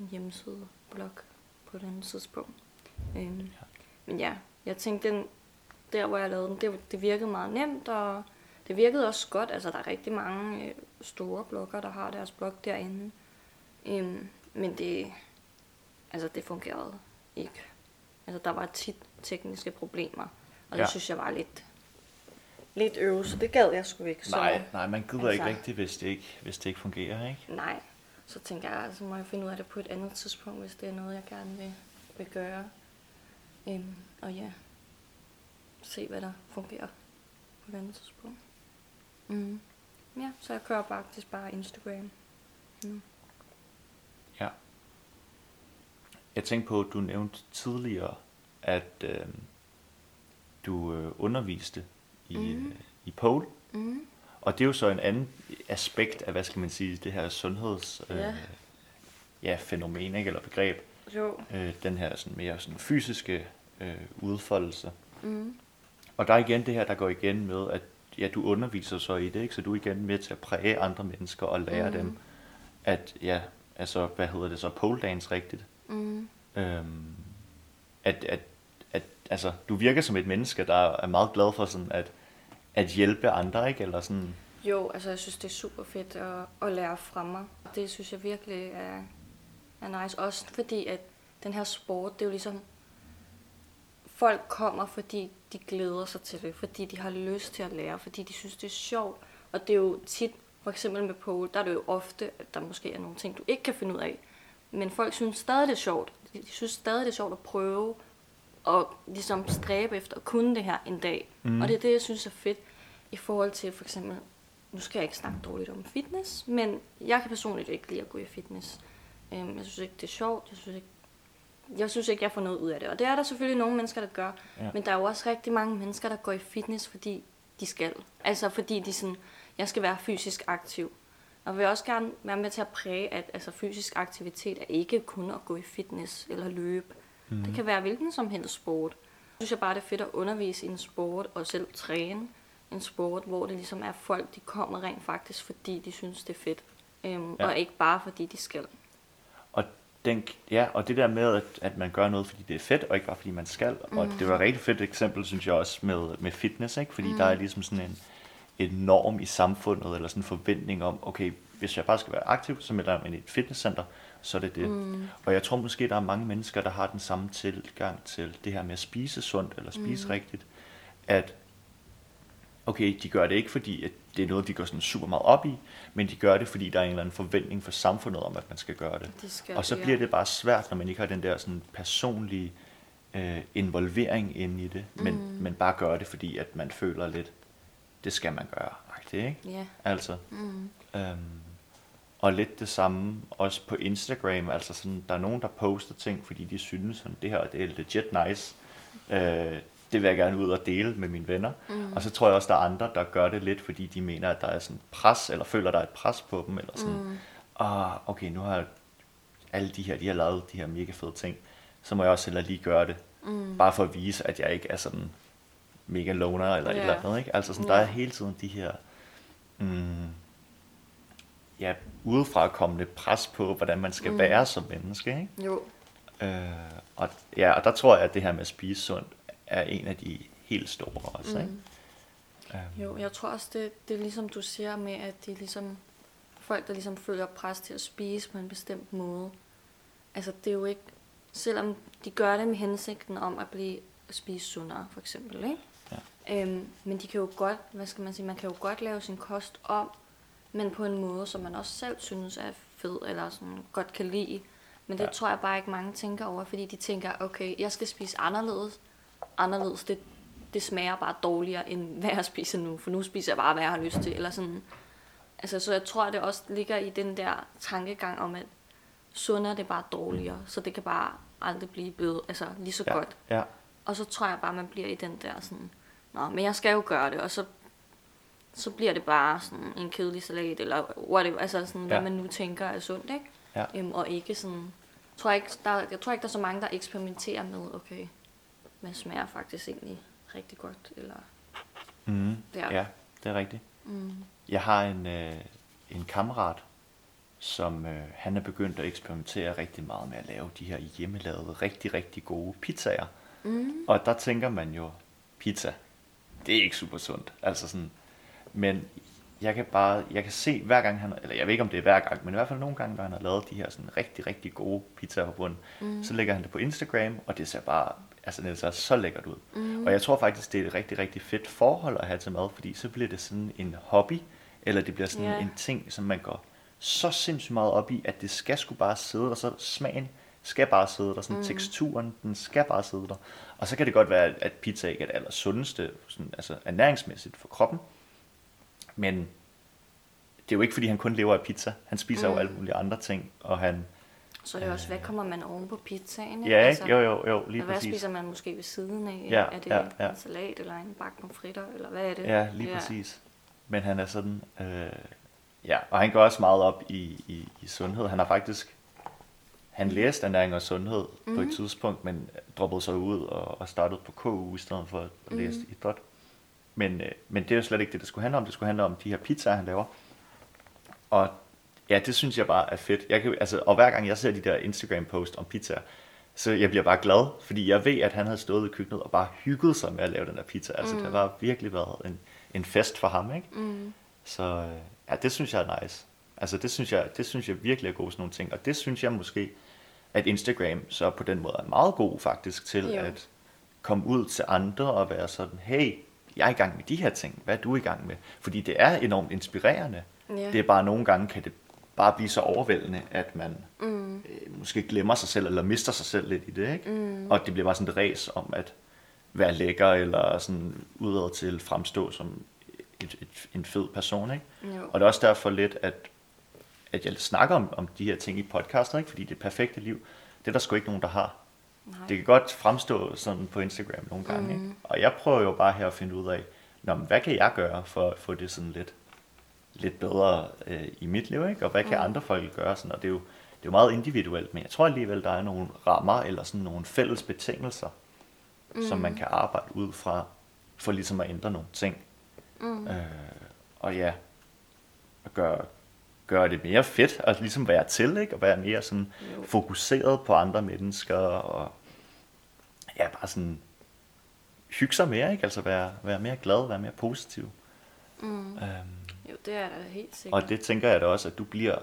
en hjemmeside, blog på et andet tidspunkt. Øhm, ja. Men ja, jeg tænkte, den, der hvor jeg lavede den, det, det virkede meget nemt, og det virkede også godt. Altså, der er rigtig mange øh, store blogger, der har deres blog derinde. Øhm, men det, altså, det fungerede ikke. Altså, der var tit tekniske problemer, og det Ja. synes jeg var lidt, lidt øve, så det gad jeg sgu ikke. Så, Nej, nej, man gider altså, ikke altså- rigtigt, hvis det ikke, hvis det ikke fungerer, ikke? Nej, så tænker jeg, så må jeg finde ud af det på et andet tidspunkt, hvis det er noget, jeg gerne vil, vil gøre. Øhm, og ja, se hvad der fungerer på et andet tidspunkt. Mm. Ja, så jeg kører faktisk bare Instagram. Mm. Ja. Jeg tænkte på, at du nævnte tidligere, at øh, du øh, underviste i, Mhm. øh, i pole. Mm. Og det er jo så en anden aspekt af, hvad skal man sige, det her sundheds... Øh, Ja. ja, fænomen, ikke? Eller begreb. Jo. Øh, den her sådan mere sådan fysiske øh, udfoldelse. Mm. Og der er igen det her, der går igen med, at ja, du underviser så i det, ikke? så du er igen med til at præge andre mennesker og lære Mhm. dem, at ja, altså, hvad hedder det så, pole dance rigtigt. Mm. Øhm, at, at, at, altså, du virker som et menneske, der er meget glad for sådan at, at hjælpe andre, ikke? Eller sådan, Jo, altså jeg synes, det er super fedt at, at lære fra mig. Det synes jeg virkelig er, er nice. Også fordi, at den her sport, det er jo ligesom... Folk kommer, fordi de glæder sig til det, fordi de har lyst til at lære, fordi de synes, det er sjovt. Og det er jo tit, for eksempel med pole, der er det jo ofte, at der måske er nogle ting, du ikke kan finde ud af. Men folk synes stadig, det er sjovt. De synes stadig, det er sjovt at prøve og ligesom stræbe efter at kunne det her en dag. Mm. Og det er det, jeg synes er fedt i forhold til for eksempel, nu skal jeg ikke snakke dårligt om fitness, men jeg kan personligt ikke lide at gå i fitness. Øhm, jeg synes ikke, det er sjovt. Jeg synes ikke, jeg synes ikke, jeg får noget ud af det. Og det er der selvfølgelig nogle mennesker, der gør. Ja. Men der er jo også rigtig mange mennesker, der går i fitness, fordi de skal. Altså fordi de sådan, jeg skal være fysisk aktiv. Og vil også gerne være med til at præge, at altså, fysisk aktivitet er ikke kun at gå i fitness eller løbe. Mm. Det kan være hvilken som helst sport. Jeg synes jeg bare, det er fedt at undervise i en sport og selv træne en sport, hvor det ligesom er folk, de kommer rent faktisk, fordi de synes, det er fedt. Øhm, Ja. Og ikke bare fordi de skal. Og, den, ja, og det der med, at, at man gør noget, fordi det er fedt, og ikke bare fordi man skal. Mm. Og det var et rigtig fedt eksempel, synes jeg også, med, med fitness, ikke? fordi mm. der er ligesom sådan en, en norm i samfundet, eller sådan en forventning om, okay, hvis jeg bare skal være aktiv, så melder jeg mig ind i et fitnesscenter, så er det det. Mm. Og jeg tror måske, der er mange mennesker, der har den samme tilgang til det her med at spise sundt, eller spise mm. rigtigt, at okay, de gør det ikke, fordi at det er noget, de går sådan super meget op i, men de gør det, fordi der er en eller anden forventning fra samfundet om, at man skal gøre det. De skal, Og så ja. bliver det bare svært, når man ikke har den der sådan personlige øh, involvering inde i det, men, mm. men bare gør det, fordi at man føler lidt, det skal man gøre, agtigt, ikke? Ja. Altså, mm. øhm, og lidt det samme også på Instagram, altså sådan, der er nogen, der poster ting, fordi de synes, sådan, det her det er legit nice, øh, det vil jeg gerne ud og dele med mine venner. Mm. Og så tror jeg også, der er andre, der gør det lidt, fordi de mener, at der er sådan pres, eller føler, der er et pres på dem, eller sådan, mm. ah, okay, nu har alle de her, de har lavet de her mega fede ting, så må jeg også hellere lige gøre det, mm. bare for at vise, at jeg ikke er sådan mega loner, eller Ja. et eller andet, ikke? Altså sådan, der er hele tiden de her, mm, ja, udefra kommende pres på, hvordan man skal mm. være som menneske, ikke? Jo. Øh, og, ja, og der tror jeg, at det her med at spise sundt er en af de helt store også, ikke? Øhm, Jo, jeg tror også, det, det er ligesom du siger med, at det er ligesom folk, der ligesom føler pres til at spise på en bestemt måde. Altså, det er jo ikke... Selvom de gør det med hensigten om at blive at spise sundere, for eksempel, ikke? Ja. Øhm, men de kan jo godt, hvad skal man sige, man kan jo godt lave sin kost om, men på en måde, som man også selv synes er fed, eller sådan godt kan lide. Men det ja. tror jeg bare ikke mange tænker over, fordi de tænker, okay, jeg skal spise anderledes. Anderledes, det, det smager bare dårligere, end hvad jeg spiser nu, for nu spiser jeg bare, hvad jeg har lyst til, eller sådan. Altså, så jeg tror, det også ligger i den der tankegang om, at sundere det er bare dårligere, så det kan bare aldrig blive bedre, altså lige så ja, godt. Ja, Og så tror jeg bare, man bliver i den der sådan, Nå, men jeg skal jo gøre det, og så, så bliver det bare sådan en kedelig salat, eller whatever, altså sådan, hvad Ja. man nu tænker er sundt, ikke? Ja. Øhm, og ikke sådan, tror jeg, ikke, der, jeg tror ikke, der er så mange, der eksperimenterer med, okay, hvad smager faktisk egentlig rigtig godt, eller, mm, ja, det er rigtigt. mm, Jeg har en, øh, en kammerat, som øh, han er begyndt at eksperimentere rigtig meget med at lave de her hjemmelavede, rigtig, rigtig gode pizzaer. mm, Og der tænker man jo, pizza, det er ikke super sundt. Altså sådan, men jeg kan bare, jeg kan se hver gang han, eller jeg ved ikke om det er hver gang, men i hvert fald nogle gange, når han har lavet de her sådan rigtig, rigtig gode pizzaer på bunden, mm. så lægger han det på Instagram, og det ser bare, altså det ser så lækkert ud. Mm. Og jeg tror faktisk, det er et rigtig, rigtig fedt forhold at have til mad, fordi så bliver det sådan en hobby, eller det bliver sådan Ja. en ting, som man går så sindssygt meget op i, at det skal sgu bare sidde der, så smagen skal bare sidde der, sådan mm. teksturen, den skal bare sidde der. Og så kan det godt være, at pizza ikke er det allersundeste, sådan, altså ernæringsmæssigt for kroppen, men det er jo ikke, fordi han kun lever af pizza. Han spiser mm. jo alle mulige andre ting, og han... så er det også, hvad kommer man oven på pizzaen, Ja, ikke? Jo, jo, jo, lige hvad præcis. spiser man måske ved siden af? Ja, er det ja, ja. en salat, eller en bakke fritter, eller hvad er det? Ja, lige ja. præcis. Men han er sådan... Øh, ja, og han går også meget op i, i, i sundhed. Han har faktisk... Han læste ernæring og sundhed mm. på et tidspunkt, men droppede sig ud og, og startede på KU i stedet for at læse mm. idræt. Men, øh, men det er jo slet ikke det, det skulle handle om. Det skulle handle om de her pizzaer, han laver. Og ja, det synes jeg bare er fedt. Jeg kan, altså, og hver gang jeg ser de der Instagram-post om pizzaer, så jeg bliver bare glad, fordi jeg ved, at han havde stået i køkkenet og bare hygget sig med at lave den der pizza. Altså, mm. det har virkelig været en, en fest for ham, ikke? Mm. Så øh, ja, det synes jeg er nice. Altså, det synes jeg, det synes jeg virkelig er gode sådan nogle ting. Og det synes jeg måske, at Instagram så på den måde er meget god faktisk til Jo. at komme ud til andre og være sådan, hey, jeg er i gang med de her ting. Hvad er du i gang med? Fordi det er enormt inspirerende. Ja. Det er bare nogle gange, kan det bare blive så overvældende, at man Mm. øh, måske glemmer sig selv, eller mister sig selv lidt i det, ikke? Mm. Og det bliver bare sådan et ræs om at være lækker, eller sådan udad til fremstå som et, et, en fed person, ikke? Jo. Og det er også derfor lidt, at, at jeg snakker om, om de her ting i podcastet, ikke? Fordi det perfekte liv, det er der sgu ikke nogen, der har. Nej. Det kan godt fremstå sådan på Instagram nogle gange, mm. ikke? Og jeg prøver jo bare her at finde ud af, Nå, men hvad kan jeg gøre for at få det sådan lidt, lidt bedre øh, i mit liv, ikke? Og hvad kan Mm. andre folk gøre? Sådan, og det er, jo, det er jo meget individuelt, men jeg tror alligevel, der er nogle rammer eller sådan nogle fælles betingelser, mm. som man kan arbejde ud fra, for ligesom at ændre nogle ting. Mm. Øh, og ja, at gøre, gøre det mere fedt, og ligesom være til, ikke? Og være mere sådan Jo. fokuseret på andre mennesker, og ja, bare sådan hygge sig mere, ikke? Altså være, være mere glad, være mere positiv. Mm. Øhm, Jo, det er da helt sikkert. og det tænker jeg da også, at du bliver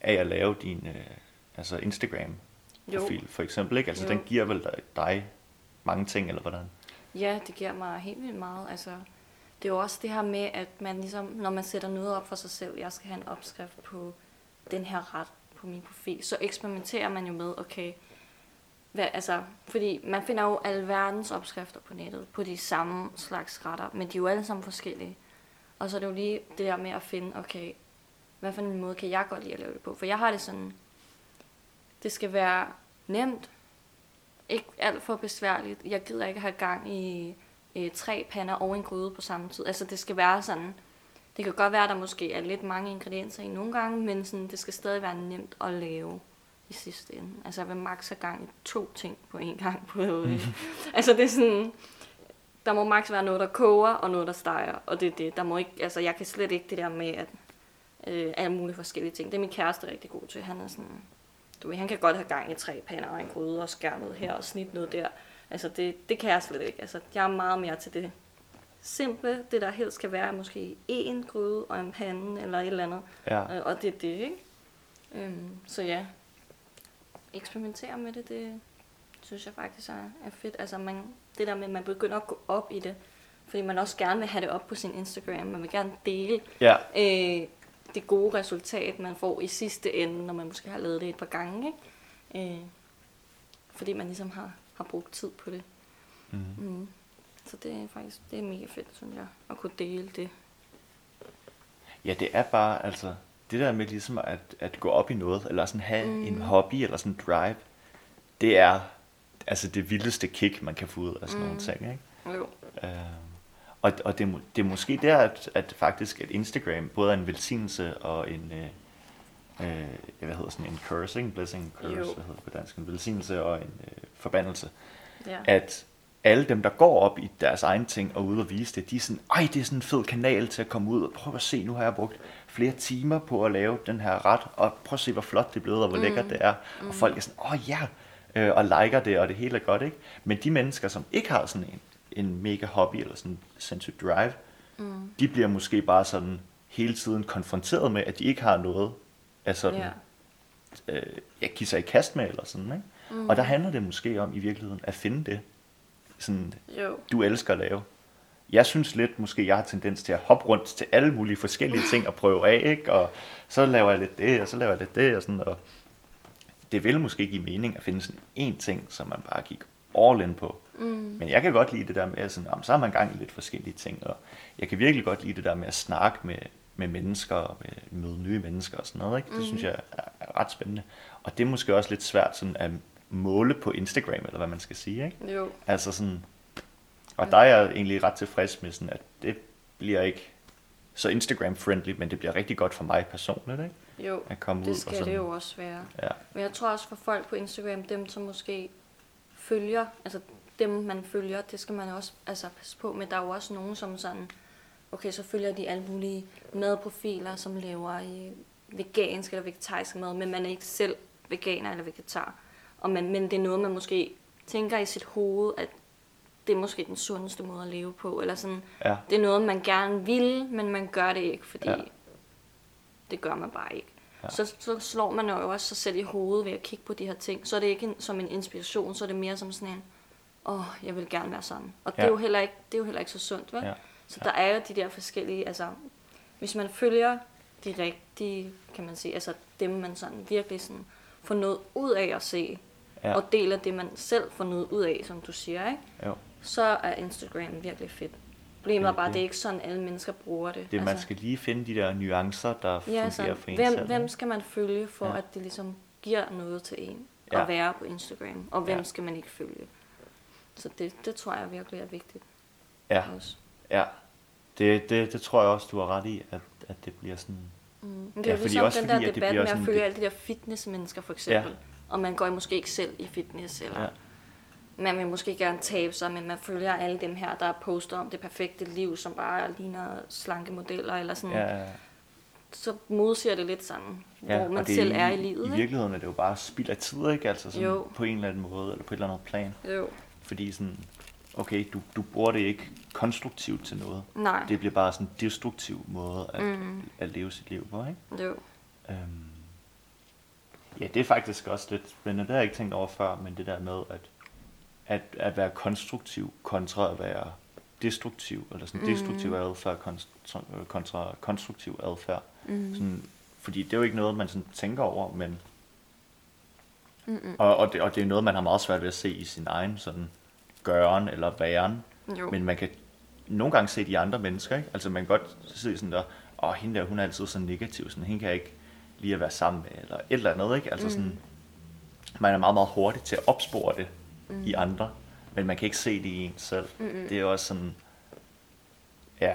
af at lave din øh, altså Instagram-profil, for eksempel, ikke? Altså Jo. den giver vel dig, dig mange ting, eller hvordan? Ja, det giver mig helt vildt meget. Altså, det er jo også det her med, at man ligesom, når man sætter noget op for sig selv, jeg skal have en opskrift på den her ret på min profil, så eksperimenterer man jo med, okay, hvad, altså, fordi man finder jo alverdens opskrifter på nettet, på de samme slags retter, men de er jo alle sammen forskellige. Og så er det jo lige det der med at finde, okay, hvad for en måde kan jeg godt lide at lave det på? For jeg har det sådan, det skal være nemt, ikke alt for besværligt. Jeg gider ikke have gang i øh, tre pander og en gryde på samme tid. Altså det skal være sådan, det kan godt være, at der måske er lidt mange ingredienser i nogle gange, men sådan, det skal stadig være nemt at lave i sidste ende. Altså jeg vil maks have gang i to ting på en gang. På, øh. altså det er sådan, der må maks være noget, der koger, og noget, der steger. Og det er det. Der må ikke, altså jeg kan slet ikke det der med, at øh, alle mulige forskellige ting. Det er min kæreste rigtig god til. Han er sådan, du ved, han kan godt have gang i tre pander og en gryde og skære noget her og snit noget der. Altså det, det kan jeg slet ikke. Altså jeg er meget mere til det simple. Det der helst skal være måske en gryde og en pande eller et eller andet. Ja. Øh, Og det er det, ikke? Øhm, så ja, eksperimentere med det, det synes jeg faktisk er, er fedt. Altså man, det der med, at man begynder at gå op i det, fordi man også gerne vil have det op på sin Instagram. Man vil gerne dele Ja, øh, det gode resultat, man får i sidste ende, når man måske har lavet det et par gange. Ikke? Øh, fordi man ligesom har, har brugt tid på det. mm. Mm. Så det er faktisk det er mega fedt, synes jeg, at kunne dele det. Ja, det er bare, altså, det der med ligesom at, at gå op i noget, eller sådan have mm. en hobby, eller sådan drive, det er altså det vildeste kick, man kan få ud af sådan mm. nogle ting, ikke? Jo. Øh, og og det, er det er måske der, at, at faktisk at Instagram både er en velsignelse og en, øh, øh, hvad hedder sådan en curse, ikke? blessing, curse, Jo. hvad hedder det på dansk, en velsignelse og en øh, forbandelse, Ja. at alle dem, der går op i deres egen ting og ude og vise det, de er sådan, ej, det er sådan en fed kanal til at komme ud og prøv at se, nu har jeg brugt flere timer på at lave den her ret, og prøv at se, hvor flot det er blevet, og hvor mm. lækkert det er. Og folk er sådan, åh ja, øh, og liker det, og det hele er godt, ikke? Men de mennesker, som ikke har sådan en, en mega hobby, eller sådan en sindssygt drive, Mm. de bliver måske bare sådan hele tiden konfronteret med, at de ikke har noget af sådan, Ja. øh, jeg give sig i kast med, eller sådan, ikke? Mm. Og der handler det måske om i virkeligheden at finde det, sådan, Jo. du elsker at lave. Jeg synes lidt, måske jeg har tendens til at hoppe rundt til alle mulige forskellige ting og prøve af, ikke? Og så laver jeg lidt det, og så laver jeg lidt det, og sådan, og det vil måske give mening at finde sådan en ting, som man bare gik all in på. Mm. Men jeg kan godt lide det der med, at sådan, jamen, så har man gang i lidt forskellige ting, og jeg kan virkelig godt lide det der med at snakke med, med mennesker, og med, møde nye mennesker og sådan noget, ikke? Det Mhm. synes jeg er, er ret spændende. Og det er måske også lidt svært sådan at måle på Instagram, eller hvad man skal sige, ikke? Jo. Altså sådan, og der er jeg egentlig ret tilfreds med sådan, at det bliver ikke så Instagram-friendly, men det bliver rigtig godt for mig personligt, ikke? Jo. At komme ud Det og skal sådan, det jo også være. Ja, Men jeg tror også for folk på Instagram, dem som måske følger, altså dem man følger, det skal man også altså, passe på med. Der er jo også nogen, som sådan, okay, så følger de alle mulige madprofiler, som laver i vegansk eller vegetarisk mad, men man er ikke selv veganer eller vegetar. Og man, men det er noget, man måske tænker i sit hoved, at det er måske den sundeste måde at leve på, eller sådan, ja, det er noget, man gerne vil, men man gør det ikke, fordi Ja. Ja. det gør man bare ikke. Ja. Ja. Så, så slår man jo også sig selv i hovedet ved at kigge på de her ting. Så er det ikke en, som en inspiration, så er det mere som sådan en, åh, oh, jeg vil gerne være sådan. Og det, Ja. er jo heller ikke, det er jo heller ikke så sundt, vel? ja, Så der er jo de der forskellige, altså, hvis man følger de rigtige, kan man sige, altså dem, man sådan virkelig sådan får noget ud af at se, ja, ja. og deler det, man selv får noget ud af, som du siger, ikke? jo. så er Instagram virkelig fedt. Problemet er bare, det- det er ikke sådan, alle mennesker bruger det. Det, man skal lige finde de der nuancer, der ja, fungerer sådan, for en hvem, selv. hvem skal man følge, for Ja. ja. at det ligesom giver noget til en? ja. Ja. at være på Instagram, og hvem Ja. skal man ikke følge. Så det, det tror jeg virkelig er vigtigt Ja, også. ja. Det, det, det tror jeg også, du har ret i, at, at det bliver sådan... Mm. Det Ja, er jo fordi ligesom også den fordi, der at debat med at følge det- alle de der fitnessmennesker for eksempel. Og man går måske ikke selv i fitness, eller Ja. Man vil måske gerne tabe sig, men man følger alle dem her, der poster om det perfekte liv, som bare ligner slanke modeller, eller sådan. Ja, ja, Så modsiger det lidt sådan, ja. hvor man selv er i livet. I virkeligheden er det jo bare spild af tid, ikke? Altså sådan Jo. på en eller anden måde, eller på et eller andet plan. Jo. Fordi sådan, okay, du, du bruger det ikke konstruktivt til noget. Nej. Det bliver bare sådan en destruktiv måde at, Mm. at leve sit liv på, ikke? Jo. Øhm, ja, det er faktisk også lidt spændende. Det har jeg ikke tænkt over før, men det der med at, at, at være konstruktiv kontra at være destruktiv, eller sådan Mm. destruktiv adfærd kontra, kontra konstruktiv adfærd. Mm. Sådan, fordi det er jo ikke noget, man sådan tænker over, men Mm-mm. og, og, det, og det er noget, man har meget svært ved at se i sin egen sådan gøren eller væren. Jo. Men man kan nogle gange se de andre mennesker, ikke? Altså man kan godt se sådan der, åh, hende der, hun er altid så negativ, sådan, hende kan jeg ikke lige at være sammen med, eller et eller andet, ikke? Altså Mm. sådan, man er meget, meget hurtig til at opspore det Mm. i andre, men man kan ikke se det i en selv. Mm-mm. Det er også sådan, ja,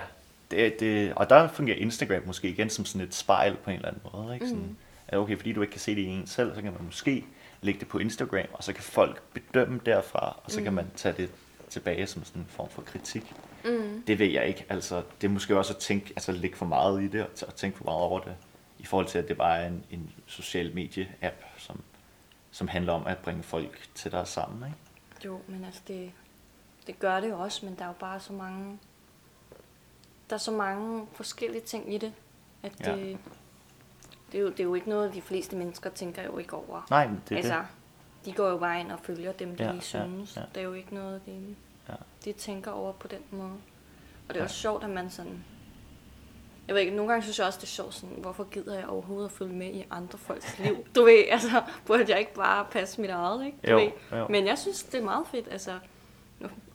det, det, og der fungerer Instagram måske igen som sådan et spejl på en eller anden måde, ikke? Sådan, Mm. at okay, fordi du ikke kan se det i en selv, så kan man måske lægge det på Instagram, og så kan folk bedømme derfra, og så kan Mm. man tage det tilbage som sådan en form for kritik. Mm. Det ved jeg ikke. Altså, det er måske også at tænke, altså lægge for meget i det, og t- og tænke for meget over det, i forhold til, at det bare er en, en social medie-app, som, som handler om at bringe folk tættere sammen, ikke? Jo, men altså det, det gør det jo også, men der er jo bare så mange, der er så mange forskellige ting i det, at Ja. det, det, er jo, det er jo ikke noget, de fleste mennesker tænker jo ikke over. Nej, men det er altså, det. de går jo bare ind og følger dem, de Ja, ja, ja, synes. ja. Det er jo ikke noget, de, Ja. de tænker over på den måde. Og det er Ja. også sjovt, at man sådan... Jeg ved ikke, nogle gange synes jeg også, det er sjovt, sådan, hvorfor gider jeg overhovedet at følge med i andre folks liv? Du ved, altså, burde jeg ikke bare passe mit eget, ikke? Du Jo, ved. jo. Men jeg synes, det er meget fedt, altså,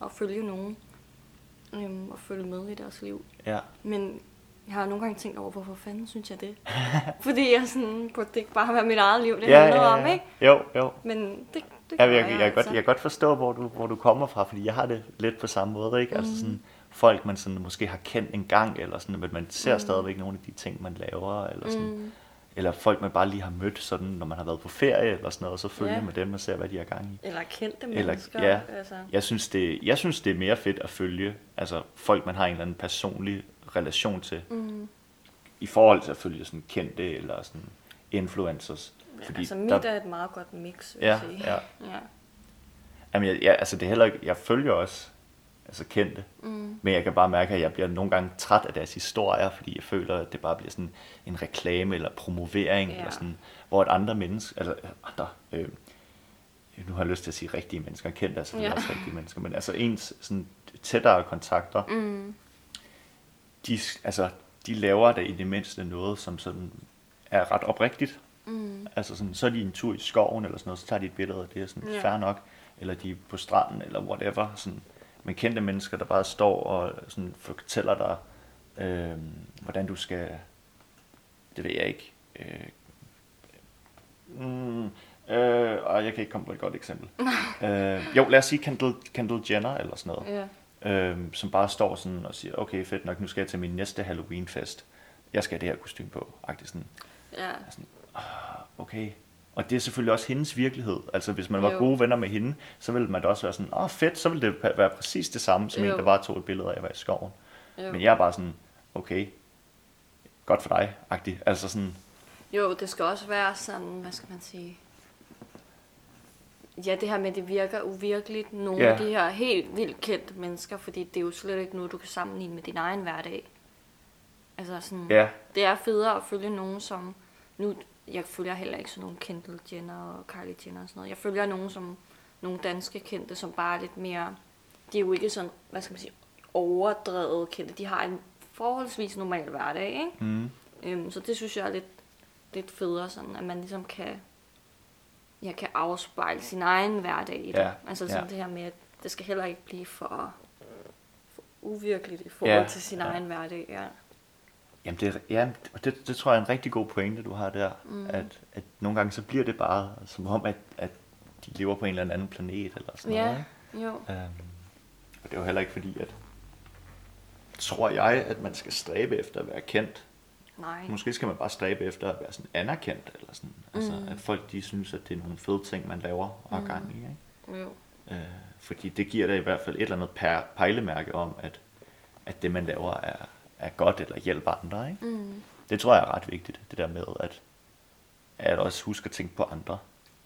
at- følge nogen. Øhm, og følge med i deres liv. Ja. Men jeg har nogle gange tænkt over, hvorfor fanden synes jeg det? Fordi jeg sådan, burde det ikke bare være mit eget liv, det ja, handler ja, om, ja. ikke? Jo, jo. Men det, det Ja, jeg, jeg, jeg, kan godt, altså. jeg kan godt forstå, hvor du, hvor du kommer fra, fordi jeg har det lidt på samme måde, ikke? Altså Mhm. sådan, folk, man sådan måske har kendt en gang, eller sådan, men man ser Mhm. stadigvæk nogle af de ting, man laver, eller sådan, Mm, eller folk, man bare lige har mødt, sådan, når man har været på ferie, eller sådan noget, så følger Ja. med dem og ser, hvad de har gang i. eller kendte Eller- mennesker. ja. Altså. Jeg synes, det, jeg synes, det er mere fedt at følge altså folk, man har en eller anden personlig relation til, Mm. i forhold til at følge sådan kendte eller sådan influencers. Ja, Fordi altså mit der- er et meget godt mix, vil Ja, jeg sige. ja. ja. Jamen, jeg, jeg, altså det er heller ikke, jeg følger også altså kendte, Mm. men jeg kan bare mærke, at jeg bliver nogle gange træt af deres historier, fordi jeg føler, at det bare bliver sådan en reklame eller promovering, Ja. eller sådan, hvor et andre mennesker, altså andre, øh, nu har jeg lyst til at sige rigtige mennesker, kendte selvfølgelig Ja. også rigtige mennesker, men altså ens sådan tættere kontakter, Mm. de, altså, de laver da i det mindste noget, som sådan er ret oprigtigt. Mm. Altså sådan, så er de en tur i skoven eller sådan noget, så tager de et billede af det, er sådan ja. fair nok. Eller de er på stranden eller whatever. Sådan, men kendte mennesker, der bare står og sådan fortæller dig, øh, hvordan du skal, det ved jeg ikke, øh, mm, øh, og jeg kan ikke komme på et godt eksempel. øh, jo, lad os sige Kendall, Kendall Jenner eller sådan noget Ja. øhm, som bare står sådan og siger, okay, fedt nok, nu skal jeg til min næste Halloween-fest. Jeg skal have det her kostume på. Agtigt sådan, ja. sådan, ah, okay. Og det er selvfølgelig også hendes virkelighed. Altså, hvis man var Jo. gode venner med hende, så ville man da også være sådan, åh, fedt, så ville det være præcis det samme, som Jo. en, der bare tog et billede af, at jeg var i skoven. Jo. Men jeg er bare sådan, okay, godt for dig, agtigt. Altså sådan, Jo, det skal også være sådan, hvad skal man sige... Ja, det her med, det virker uvirkeligt. Nogle Ja. af de her helt vildt kendte mennesker, fordi det er jo slet ikke noget, du kan sammenligne med din egen hverdag. Altså sådan, ja, det er federe at følge nogen, som... Nu, jeg følger heller ikke sådan nogle Kendall Jenner og Kylie Jenner og sådan noget. Jeg følger nogen, som nogle danske kendte, som bare er lidt mere... De er jo ikke sådan, hvad skal man sige, overdrevet kendte. De har en forholdsvis normal hverdag, ikke? mm, Øhm, så det synes jeg er lidt, lidt federe, sådan, at man ligesom kan, ja, kan afspejle sin egen hverdag i det. Ja, Altså sådan ja. det her med, at det skal heller ikke blive for, for uvirkeligt i forhold Ja, til sin ja. egen hverdag. Ja. Jamen det, ja, og det, det tror jeg er en rigtig god pointe, du har der. Mm. At, at nogle gange så bliver det bare som om, at, at de lever på en eller anden planet eller sådan Ja, noget. jo. Ikke? Øhm, og det er jo heller ikke fordi, at tror jeg, at man skal stræbe efter at være kendt. Nej. Måske skal man bare stræbe efter at være sådan anerkendt, eller sådan. Altså, Mm. at folk de synes, at det er nogle fede ting, man laver og har gang i. Ikke? Jo. Øh, fordi det giver dig i hvert fald et eller andet pejlemærke om, at, at det, man laver, er, er godt eller hjælper andre. Ikke? Mm. Det tror jeg er ret vigtigt, det der med, at, at også huske at tænke på andre,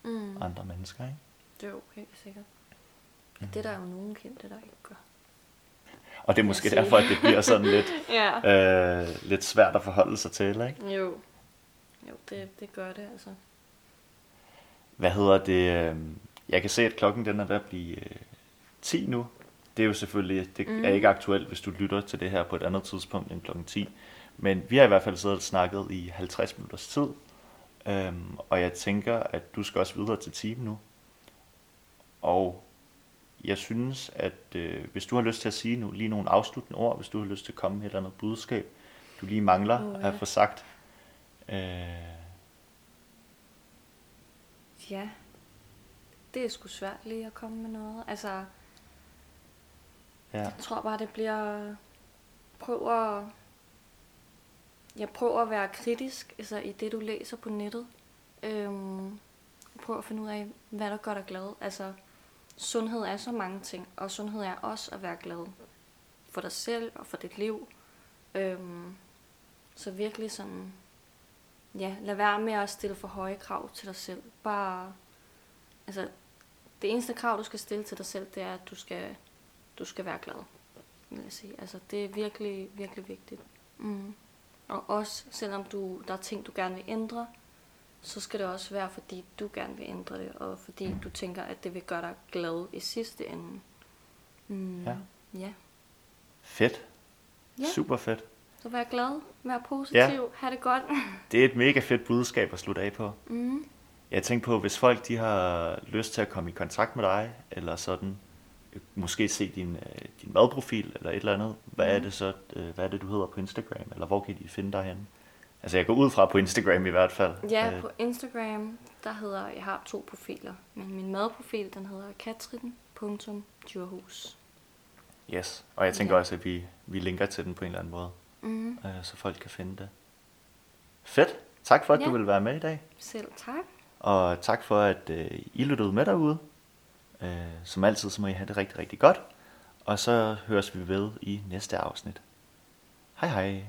Mm. andre mennesker. Ikke? Det er jo helt sikkert. Ja, det er der jo nogen kendte, der ikke gør. Og det er måske derfor, at det bliver sådan lidt, Ja. øh, lidt svært at forholde sig til. Ikke? Jo. Jo, det, det gør det altså. Hvad hedder det? øh, Jeg kan se, at klokken den er ved at blive øh, 10 nu. Det er jo selvfølgelig det Mm. er ikke aktuelt, hvis du lytter til det her på et andet tidspunkt end klokken 10. Men vi har i hvert fald siddet og snakket i 50 minutters tid. Øhm, og jeg tænker, at du skal også videre til team nu. Og jeg synes, at øh, hvis du har lyst til at sige nu, lige nogle afsluttende ord, hvis du har lyst til at komme med et eller andet budskab, du lige mangler at ja. få sagt. Øh, Ja. Det er sgu svært lige at komme med noget. Altså, ja. jeg tror bare, det bliver... Prøv at... Jeg prøver at være kritisk altså, i det, du læser på nettet. Øhm, prøv at finde ud af, hvad der gør dig glad. Altså, sundhed er så mange ting, og sundhed er også at være glad for dig selv og for dit liv. Øhm, så virkelig sådan, ja, lad være med at stille for høje krav til dig selv. Bare, altså, det eneste krav, du skal stille til dig selv, det er, at du skal, du skal være glad, vil jeg sige. Altså, det er virkelig, virkelig vigtigt. Mm. Og også, selvom du, der er ting, du gerne vil ændre, så skal det også være, fordi du gerne vil ændre det, og fordi du tænker, at det vil gøre dig glad i sidste ende. Mm. Ja. Ja. Fedt. Ja. Super fedt. Så vær glad, vær positiv, ja. ha' det godt. Det er et mega fedt budskab at slutte af på. Mm. Jeg tænker på, hvis folk de har lyst til at komme i kontakt med dig, eller sådan, måske se din, øh, din madprofil, eller et eller andet, hvad er Mhm. det så, øh, hvad er det, du hedder på Instagram, eller hvor kan de finde dig henne? Altså, jeg går ud fra på Instagram i hvert fald. Ja, Øh, på Instagram, der hedder, jeg har to profiler, men min madprofil, den hedder katrin.djurhus. Yes, og jeg tænker Ja. også, at vi, vi linker til den på en eller anden måde, Mm. øh, så folk kan finde det. Fedt. Tak for, at Ja. du ville være med i dag. Selv tak. Og tak for, at øh, I lyttede med derude. Øh, som altid, så må I have det rigtig, rigtig godt. Og så høres vi ved i næste afsnit. Hej hej.